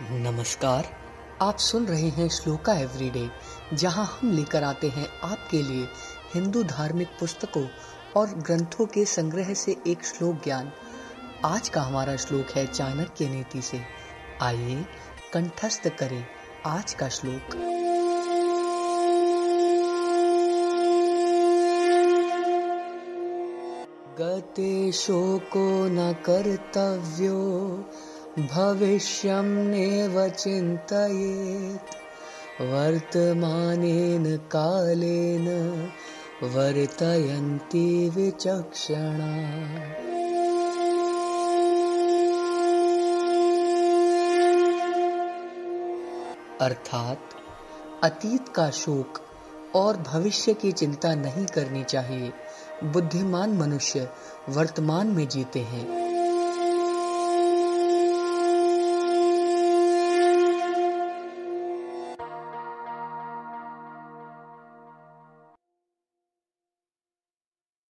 नमस्कार, आप सुन रहे हैं श्लोका एवरीडे, जहाँ हम लेकर आते हैं आपके लिए हिंदू धार्मिक पुस्तकों और ग्रंथों के संग्रह से एक श्लोक ज्ञान। आज का हमारा श्लोक है चाणक्य नीति से। आइए, कंठस्थ करें आज का श्लोक। गते शोको न कर्तव्यो भविष्यं नेव चिन्तयेत्। वर्तमानेन कालेन वर्तयन्ति विचक्षणा। अर्थात अतीत का शोक और भविष्य की चिंता नहीं करनी चाहिए। बुद्धिमान मनुष्य वर्तमान में जीते हैं।